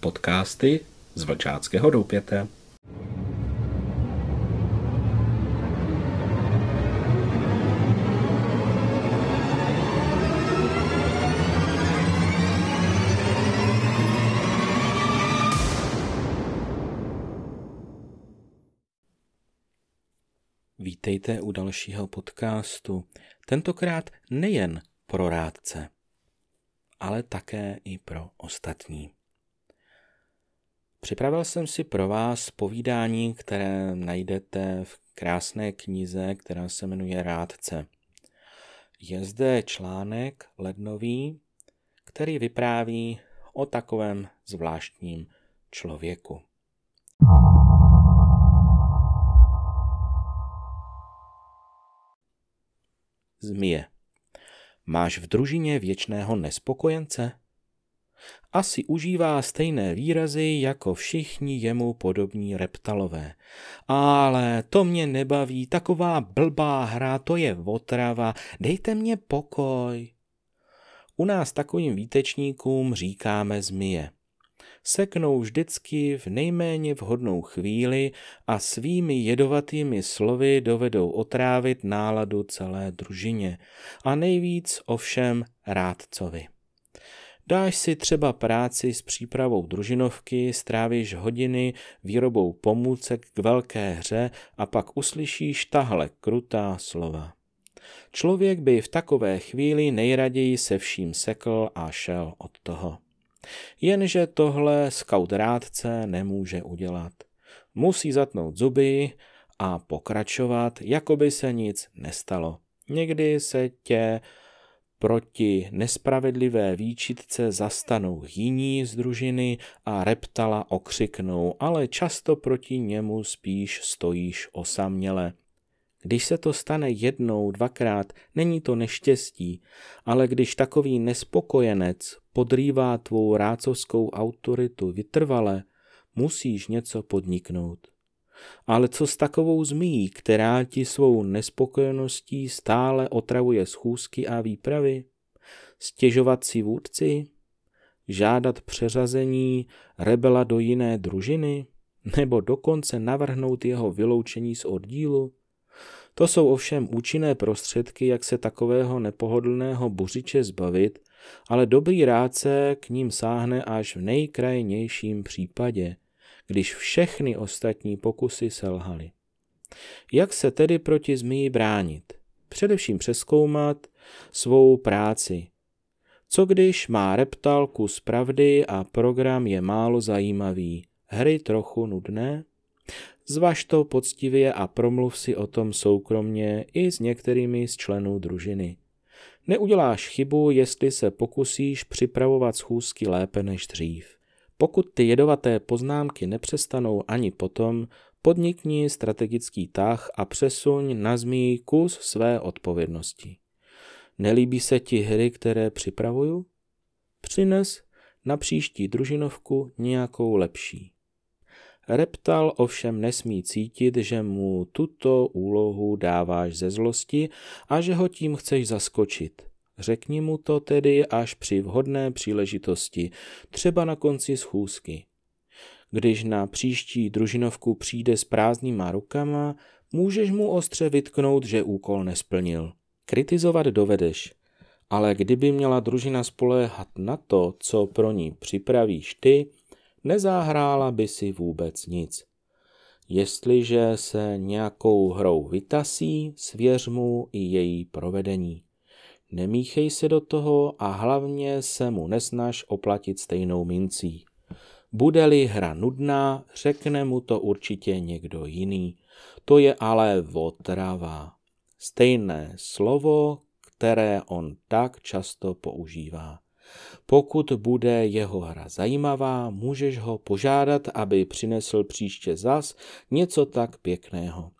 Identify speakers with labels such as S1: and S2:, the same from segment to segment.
S1: Podcasty z Vlčáckého doupěte. Vítejte u dalšího podcastu, tentokrát nejen pro rádce, ale také i pro ostatní. Připravil jsem si pro vás povídání, které najdete v krásné knize, která se jmenuje Rádce. Je zde článek lednový, který vypráví o takovém zvláštním člověku. Zmije. Máš v družině věčného nespokojence? Asi užívá stejné výrazy jako všichni jemu podobní reptalové. Ale to mě nebaví, taková blbá hra, to je otrava, dejte mě pokoj. U nás takovým výtečníkům říkáme zmije seknou vždycky v nejméně vhodnou chvíli a svými jedovatými slovy dovedou otrávit náladu celé družině a nejvíc ovšem rádcovi. Dáš si třeba práci s přípravou družinovky, strávíš hodiny výrobou pomůcek k velké hře a pak uslyšíš tahle krutá slova. Člověk by v takové chvíli nejraději se vším sekl a šel od toho. Jenže tohle scout rádce nemůže udělat. Musí zatnout zuby a pokračovat, jako by se nic nestalo. Někdy se tě proti nespravedlivé výčitce zastanou jiní z družiny a reptala okřiknou, ale často proti němu spíš stojíš osaměle. Když se to stane jednou, dvakrát, není to neštěstí, ale když takový nespokojenec podrývá tvou rácovskou autoritu vytrvale, musíš něco podniknout. Ale co s takovou zmí, která ti svou nespokojeností stále otravuje schůzky a výpravy? Stěžovat si vůdci? Žádat přeřazení rebela do jiné družiny? Nebo dokonce navrhnout jeho vyloučení z oddílu? To jsou ovšem účinné prostředky, jak se takového nepohodlného buřiče zbavit, ale dobrý rádce k ním sáhne až v nejkrajnějším případě, když všechny ostatní pokusy selhaly. Jak se tedy proti zmíji bránit? Především přeskoumat svou práci. Co když má reptal kus pravdy a program je málo zajímavý, hry trochu nudné? Zvaž to poctivě a promluv si o tom soukromně i s některými z členů družiny. Neuděláš chybu, jestli se pokusíš připravovat schůzky lépe než dřív. Pokud ty jedovaté poznámky nepřestanou ani potom, podnikni strategický tah a přesuň na zmí kus své odpovědnosti. Nelíbí se ti hry, které připravuju? Přines na příští družinovku nějakou lepší. Reptal ovšem nesmí cítit, že mu tuto úlohu dáváš ze zlosti a že ho tím chceš zaskočit. Řekni mu to tedy až při vhodné příležitosti, třeba na konci schůzky. Když na příští družinovku přijde s prázdnýma rukama, můžeš mu ostře vytknout, že úkol nesplnil. Kritizovat dovedeš, ale kdyby měla družina spoléhat na to, co pro ní připravíš ty, nezáhrála by si vůbec nic. Jestliže se nějakou hrou vytasí, svěř mu i její provedení. Nemíchej se do toho a hlavně se mu nesnaž oplatit stejnou mincí. Bude-li hra nudná, řekne mu to určitě někdo jiný. To je ale otrava. Stejné slovo, které on tak často používá. Pokud bude jeho hra zajímavá, můžeš ho požádat, aby přinesl příště zas něco tak pěkného.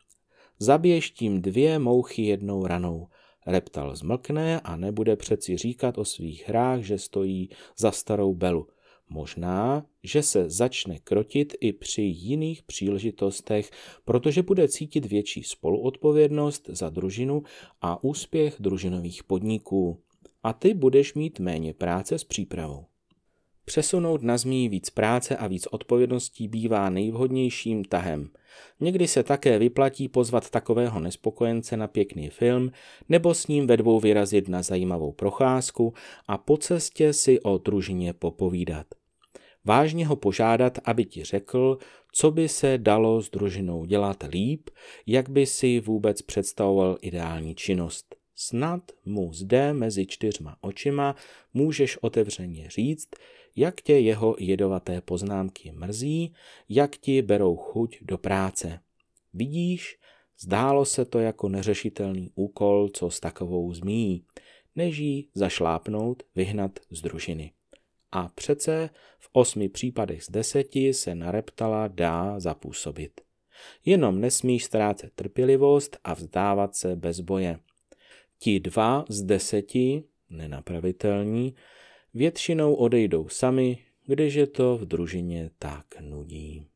S1: Zabiješ tím dvě mouchy jednou ranou. Reptal zmlkne a nebude přeci říkat o svých hrách, že stojí za starou belu. Možná, že se začne krotit i při jiných příležitostech, protože bude cítit větší spoluodpovědnost za družinu a úspěch družinových podniků a ty budeš mít méně práce s přípravou. Přesunout na zmí víc práce a víc odpovědností bývá nejvhodnějším tahem. Někdy se také vyplatí pozvat takového nespokojence na pěkný film nebo s ním ve dvou vyrazit na zajímavou procházku a po cestě si o družině popovídat. Vážně ho požádat, aby ti řekl, co by se dalo s družinou dělat líp, jak by si vůbec představoval ideální činnost. Snad mu zde mezi čtyřma očima můžeš otevřeně říct, jak tě jeho jedovaté poznámky mrzí, jak ti berou chuť do práce. Vidíš, zdálo se to jako neřešitelný úkol, co s takovou zmí, než jí zašlápnout, vyhnat z družiny. A přece v osmi případech z deseti se na reptala dá zapůsobit. Jenom nesmíš ztrácet trpělivost a vzdávat se bez boje. Ti dva z deseti, nenapravitelní, většinou odejdou sami, když je to v družině tak nudí.